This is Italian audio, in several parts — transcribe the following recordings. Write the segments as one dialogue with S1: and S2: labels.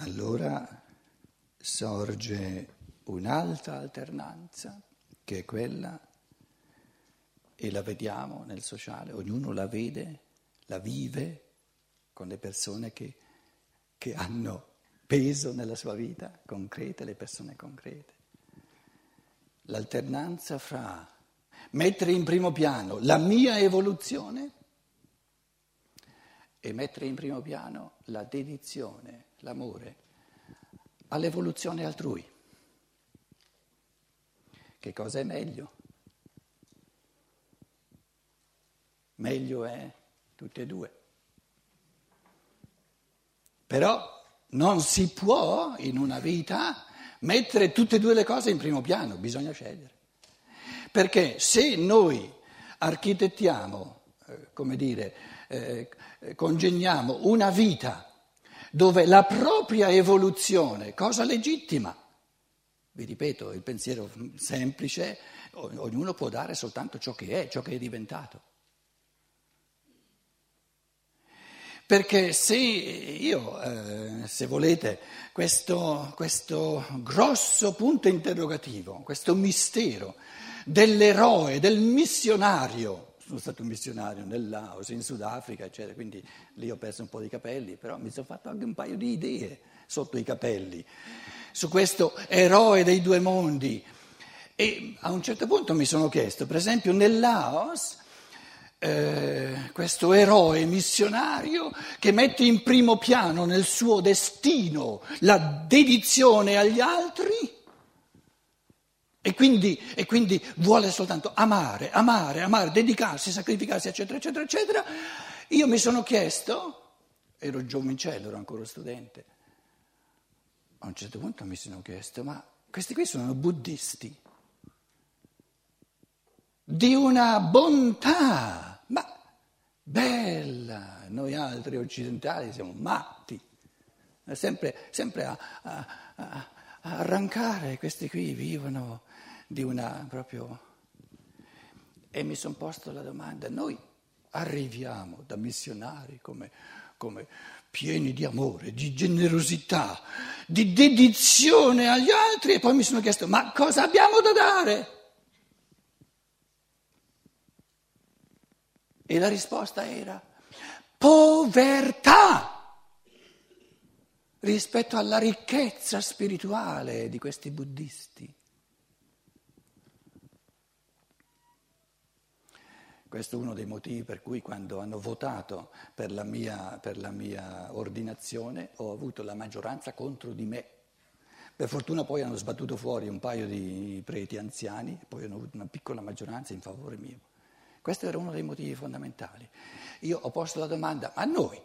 S1: allora sorge un'altra alternanza che è quella, e la vediamo nel sociale, ognuno la vede, la vive con le persone che, che hanno peso nella sua vita concreta, le persone concrete. L'alternanza fra mettere in primo piano la mia evoluzione e mettere in primo piano la dedizione, l'amore all'evoluzione altrui. Che cosa è meglio? Meglio è tutte e due. Però non si può in una vita mettere tutte e due le cose in primo piano, bisogna scegliere. Perché se noi architettiamo, eh, come dire, eh, congegniamo una vita dove la propria evoluzione, cosa legittima, vi ripeto, il pensiero semplice, ognuno può dare soltanto ciò che è, ciò che è diventato. Perché se io, eh, se volete, questo, questo grosso punto interrogativo, questo mistero dell'eroe, del missionario, sono stato missionario nel Laos, in Sudafrica, eccetera, quindi lì ho perso un po' di capelli, però mi sono fatto anche un paio di idee sotto i capelli su questo eroe dei due mondi. E a un certo punto mi sono chiesto, per esempio nel Laos, eh, questo eroe missionario che mette in primo piano nel suo destino la dedizione agli altri e quindi, e quindi vuole soltanto amare, amare, amare, dedicarsi, sacrificarsi, eccetera, eccetera, eccetera. Io mi sono chiesto, ero giovincello, ero ancora studente, a un certo punto mi sono chiesto, ma questi qui sono buddisti? Di una bontà. Ma bella, noi altri occidentali siamo matti, sempre, sempre a, a, a, arrancare, questi qui vivono di una proprio... E mi sono posto la domanda, noi arriviamo da missionari come, come pieni di amore, di generosità, di dedizione agli altri e poi mi sono chiesto, ma cosa abbiamo da dare? E la risposta era povertà rispetto alla ricchezza spirituale di questi buddisti. Questo è uno dei motivi per cui quando hanno votato per la mia, per la mia ordinazione ho avuto la maggioranza contro di me. Per fortuna poi hanno sbattuto fuori un paio di preti anziani e poi hanno avuto una piccola maggioranza in favore mio. Questo era uno dei motivi fondamentali. Io ho posto la domanda, ma noi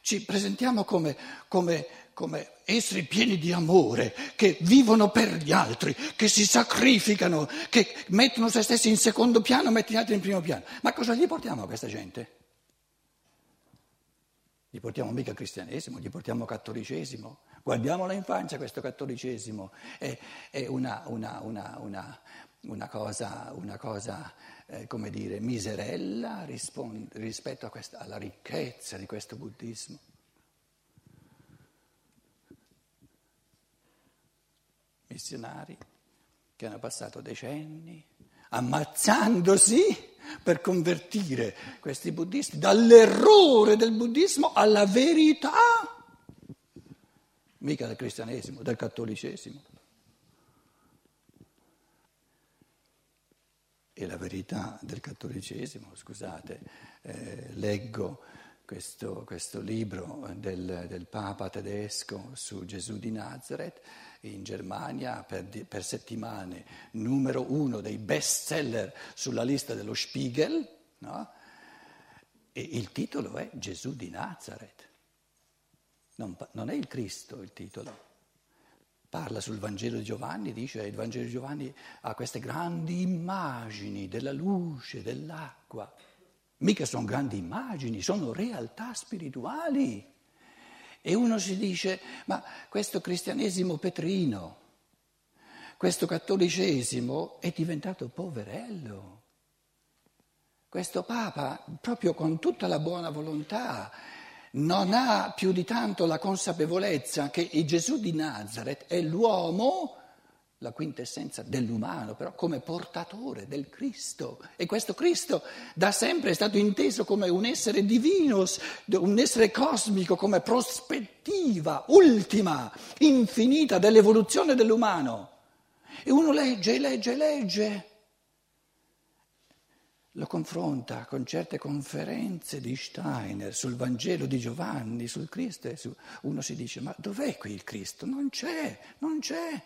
S1: ci presentiamo come, come, come, esseri pieni di amore, che vivono per gli altri, che si sacrificano, che mettono se stessi in secondo piano, mettono gli altri in primo piano. Ma cosa gli portiamo a questa gente? Gli portiamo mica cristianesimo, gli portiamo cattolicesimo. Guardiamola in faccia questo cattolicesimo. È, è una, una, una, una, cosa, cosa eh, come dire, miserella risponde, rispetto questa, alla ricchezza di questo buddismo. Missionari che hanno passato decenni ammazzandosi per convertire questi buddisti dall'errore del buddismo alla verità, mica del cristianesimo, del cattolicesimo. e la verità del cattolicesimo, scusate, eh, leggo questo, questo libro del, del, Papa tedesco su Gesù di Nazareth in Germania per, per settimane, numero uno dei best seller sulla lista dello Spiegel, no? e il titolo è Gesù di Nazareth, non, non è il Cristo il titolo parla sul Vangelo di Giovanni, dice il Vangelo di Giovanni ha queste grandi immagini della luce, dell'acqua. Mica sono grandi immagini, sono realtà spirituali. E uno si dice, ma questo cristianesimo petrino, questo cattolicesimo è diventato poverello. Questo Papa, proprio con tutta la buona volontà, non ha più di tanto la consapevolezza che il Gesù di Nazareth è l'uomo, la quintessenza dell'umano, però come portatore del Cristo. E questo Cristo da sempre è stato inteso come un essere divino, un essere cosmico, come prospettiva ultima, infinita dell'evoluzione dell'umano. E uno legge, legge, legge lo confronta con certe conferenze di Steiner sul Vangelo di Giovanni, sul Cristo, e uno si dice ma dov'è qui il Cristo? Non c'è, non c'è.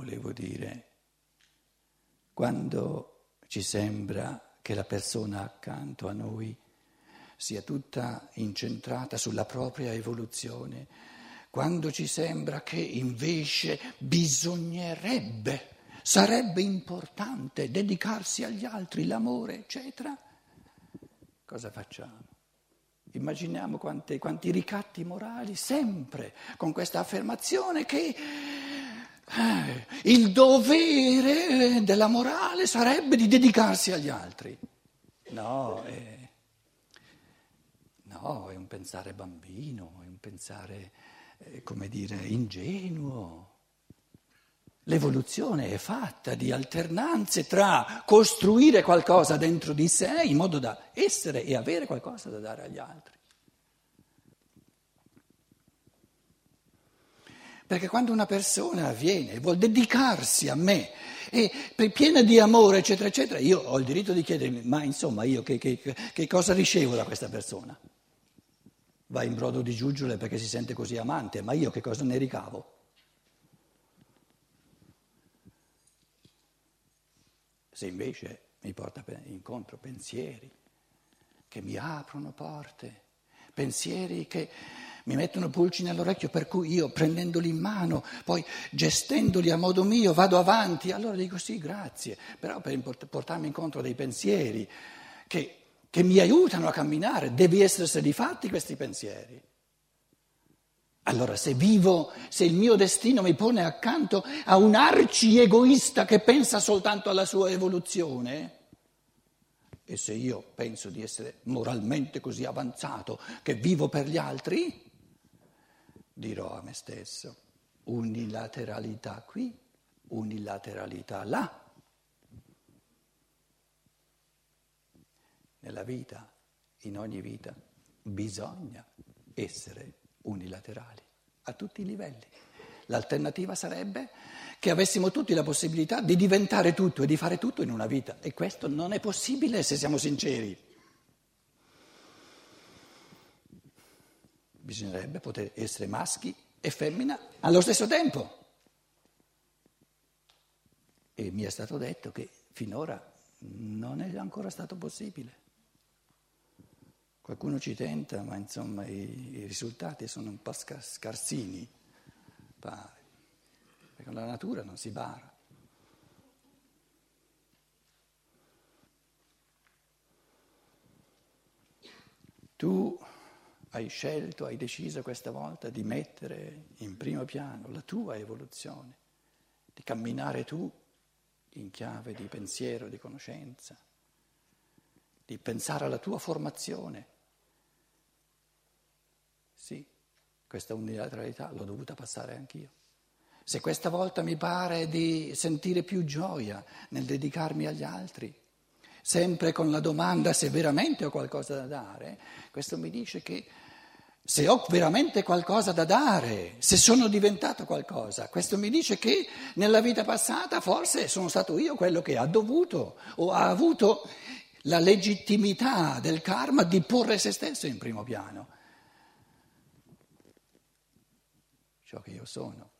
S1: Volevo dire, quando ci sembra che la persona accanto a noi sia tutta incentrata sulla propria evoluzione, quando ci sembra che invece bisognerebbe, sarebbe importante dedicarsi agli altri, l'amore, eccetera, cosa facciamo? Immaginiamo quanti, quanti ricatti morali, sempre con questa affermazione che il dovere della morale sarebbe di dedicarsi agli altri. No, è, no, è un pensare bambino, è un pensare eh, come dire, ingenuo. L'evoluzione è fatta di alternanze tra costruire qualcosa dentro di sé in modo da essere e avere qualcosa da dare agli altri. Perché quando una persona viene e vuole dedicarsi a me, e piena di amore, eccetera, eccetera, io ho il diritto di chiedermi, ma insomma io che, che, che cosa ricevo da questa persona? va in brodo di giuggiole perché si sente così amante, ma io che cosa ne ricavo? Se invece mi porta incontro pensieri che mi aprono porte, pensieri che mi mettono pulci nell'orecchio per cui io prendendoli in mano, poi gestendoli a modo mio vado avanti, allora dico sì, grazie, però per portarmi incontro dei pensieri che che mi aiutano a camminare, devi essersi fatti questi pensieri. Allora se vivo, se il mio destino mi pone accanto a un arci egoista che pensa soltanto alla sua evoluzione, e se io penso di essere moralmente così avanzato che vivo per gli altri, dirò a me stesso unilateralità qui, unilateralità là. nella vita, in ogni vita, bisogna essere unilaterali a tutti i livelli. L'alternativa sarebbe che avessimo tutti la possibilità di diventare tutto e di fare tutto in una vita e questo non è possibile se siamo sinceri. Bisognerebbe poter essere maschi e femmina allo stesso tempo. E mi è stato detto che finora non è ancora stato possibile. Qualcuno ci tenta, ma insomma i, i risultati sono un po' scarsini, pare, perché la natura non si bara. Tu hai scelto, hai deciso questa volta di mettere in primo piano la tua evoluzione, di camminare tu in chiave di pensiero, di conoscenza, di pensare alla tua formazione sì, questa unilateralità l'ho dovuta passare anch'io. Se questa volta mi pare di sentire più gioia nel dedicarmi agli altri, sempre con la domanda se veramente ho qualcosa da dare, questo mi dice che se ho veramente qualcosa da dare, se sono diventato qualcosa, questo mi dice che nella vita passata forse sono stato io quello che ha dovuto o ha avuto la legittimità del karma di porre se stesso in primo piano. ciò che io sono,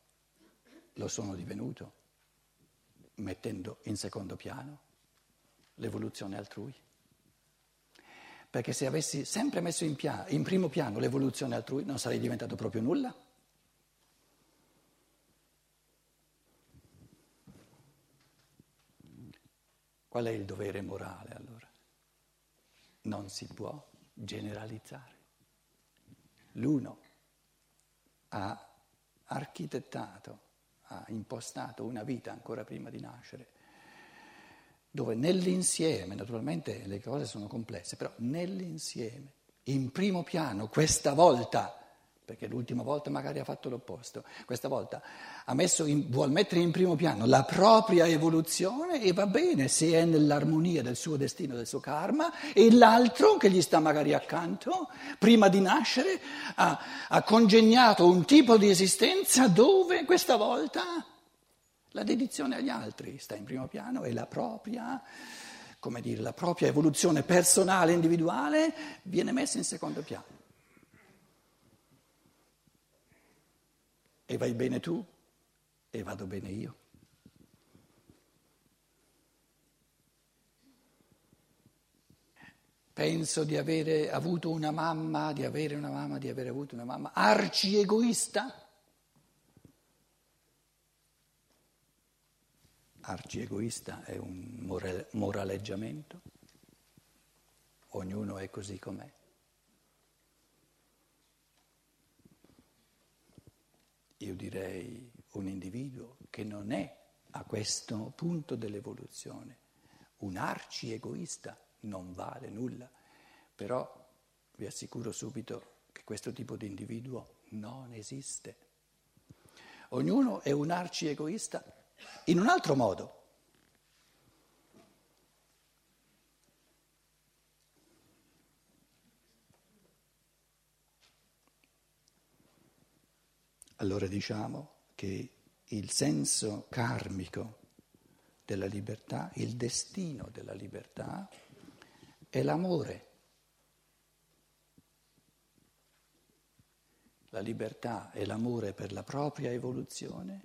S1: lo sono divenuto, mettendo in secondo piano l'evoluzione altrui. Perché se avessi sempre messo in, piano, in primo piano l'evoluzione altrui non sarei diventato proprio nulla. Qual è il dovere morale allora? Non si può generalizzare. L'uno ha architettato, ha impostato una vita ancora prima di nascere, dove nell'insieme, naturalmente le cose sono complesse, però nell'insieme, in primo piano, questa volta, perché l'ultima volta magari ha fatto l'opposto, questa volta in, vuol mettere in primo piano la propria evoluzione e va bene se è nell'armonia del suo destino, del suo karma, e l'altro che gli sta magari accanto, prima di nascere, ha, ha congegnato un tipo di esistenza dove questa volta la dedizione agli altri sta in primo piano e la propria, come dire, la propria evoluzione personale, individuale, viene messa in secondo piano. E vai bene tu e vado bene io. Penso di avere avuto una mamma, di avere una mamma, di aver avuto una mamma arci egoista. Arci egoista è un moraleggiamento. Ognuno è così com'è. io direi un individuo che non è a questo punto dell'evoluzione, un arci egoista non vale nulla, però vi assicuro subito che questo tipo di individuo non esiste. Ognuno è un arci egoista in un altro modo. allora diciamo che il senso karmico della libertà, il destino della libertà è l'amore. La libertà è l'amore per la propria evoluzione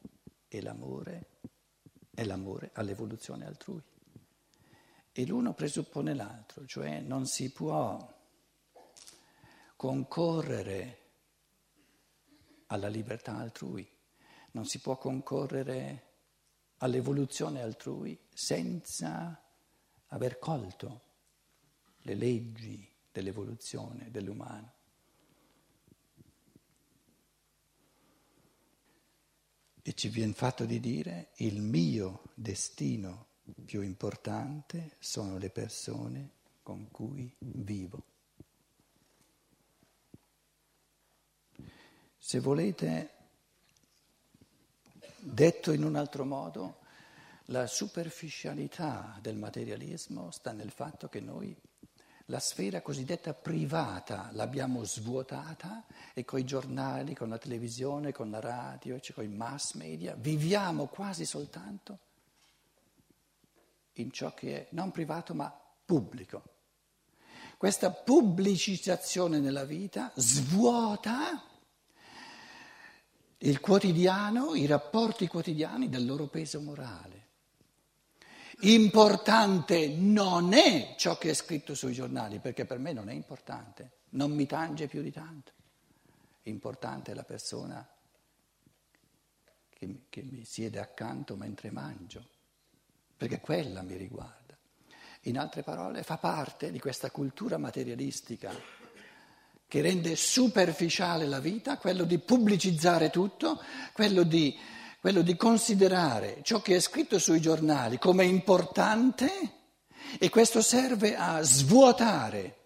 S1: e l'amore è l'amore all'evoluzione altrui. E l'uno presuppone l'altro, cioè non si può concorrere alla libertà altrui, non si può concorrere all'evoluzione altrui senza aver colto le leggi dell'evoluzione dell'umano. E ci viene fatto di dire il mio destino più importante sono le persone con cui vivo. Se volete, detto in un altro modo, la superficialità del materialismo sta nel fatto che noi la sfera cosiddetta privata l'abbiamo svuotata e con i giornali, con la televisione, con la radio, cioè con i mass media, viviamo quasi soltanto in ciò che è non privato ma pubblico. Questa pubblicizzazione nella vita svuota il quotidiano, i rapporti quotidiani del loro peso morale. Importante non è ciò che è scritto sui giornali, perché per me non è importante, non mi tange più di tanto. Importante è la persona che, che mi siede accanto mentre mangio, perché quella mi riguarda. In altre parole, fa parte di questa cultura materialistica che rende superficiale la vita, quello di pubblicizzare tutto, quello di, quello di considerare ciò che è scritto sui giornali come importante e questo serve a svuotare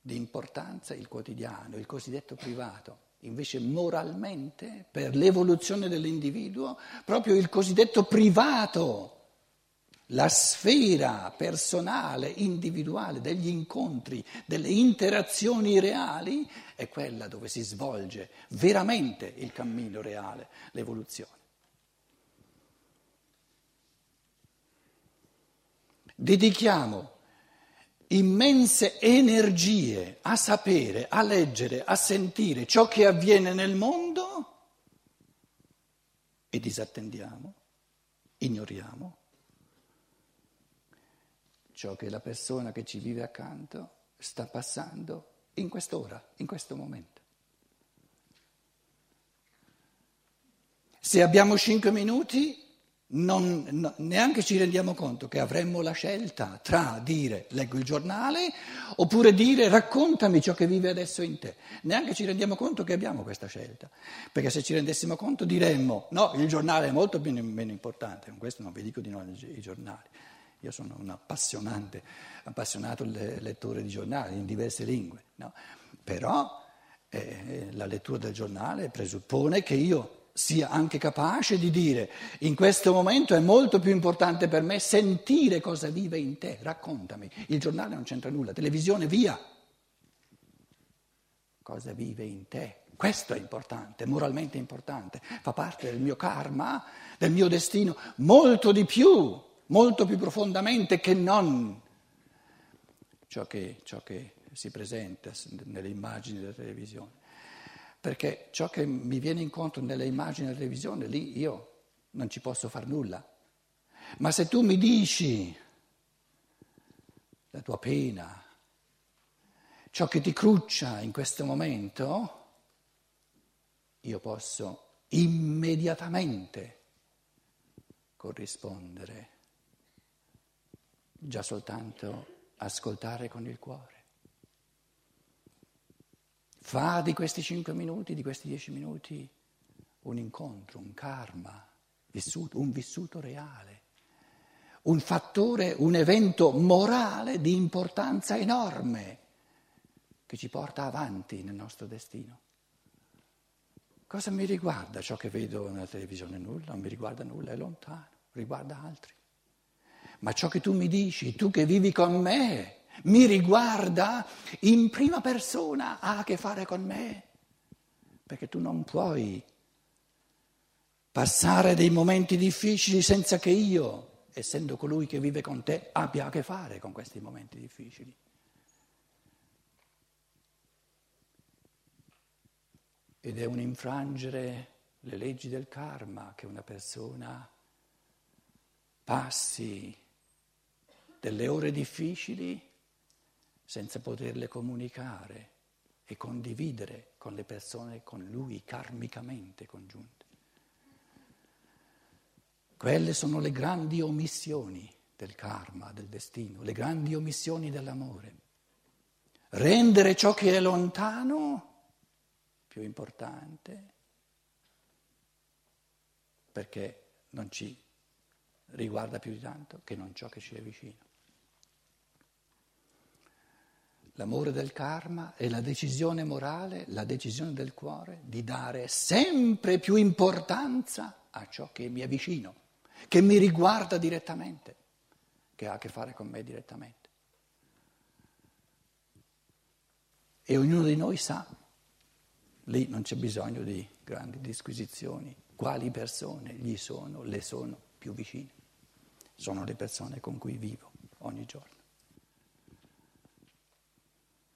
S1: di importanza il quotidiano, il cosiddetto privato. Invece moralmente, per l'evoluzione dell'individuo, proprio il cosiddetto privato la sfera personale, individuale degli incontri, delle interazioni reali, è quella dove si svolge veramente il cammino reale, l'evoluzione. Dedichiamo immense energie a sapere, a leggere, a sentire ciò che avviene nel mondo e disattendiamo, ignoriamo ciò che la persona che ci vive accanto sta passando in quest'ora, in questo momento. Se abbiamo cinque minuti, non, no, neanche ci rendiamo conto che avremmo la scelta tra dire leggo il giornale oppure dire raccontami ciò che vive adesso in te. Neanche ci rendiamo conto che abbiamo questa scelta, perché se ci rendessimo conto diremmo no, il giornale è molto meno, meno importante, con questo non vi dico di no i giornali. Io sono un appassionante, appassionato lettore di giornali in diverse lingue, no? però eh, la lettura del giornale presuppone che io sia anche capace di dire in questo momento è molto più importante per me sentire cosa vive in te, raccontami. Il giornale non c'entra nulla, televisione via. Cosa vive in te? Questo è importante, moralmente importante, fa parte del mio karma, del mio destino, molto di più, molto più profondamente che non ciò che, ciò che si presenta nelle immagini della televisione perché ciò che mi viene incontro nelle immagini della televisione, lì io non ci posso fare nulla. Ma se tu mi dici la tua pena, ciò che ti cruccia in questo momento, io posso immediatamente corrispondere, già soltanto ascoltare con il cuore. Fa di questi cinque minuti, di questi dieci minuti, un incontro, un karma, vissuto, un vissuto reale, un fattore, un evento morale di importanza enorme che ci porta avanti nel nostro destino. Cosa mi riguarda ciò che vedo nella televisione? Nulla, non mi riguarda nulla, è lontano, riguarda altri. Ma ciò che tu mi dici, tu che vivi con me, mi riguarda in prima persona, ha a che fare con me, perché tu non puoi passare dei momenti difficili senza che io, essendo colui che vive con te, abbia a che fare con questi momenti difficili. Ed è un infrangere le leggi del karma che una persona passi delle ore difficili senza poterle comunicare e condividere con le persone con lui karmicamente congiunte. Quelle sono le grandi omissioni del karma, del destino, le grandi omissioni dell'amore. Rendere ciò che è lontano più importante perché non ci riguarda più di tanto che non ciò che ci è vicino. L'amore del karma è la decisione morale, la decisione del cuore di dare sempre più importanza a ciò che mi è vicino, che mi riguarda direttamente, che ha a che fare con me direttamente. E ognuno di noi sa, lì non c'è bisogno di grandi disquisizioni, quali persone gli sono, le sono più vicine. Sono le persone con cui vivo ogni giorno.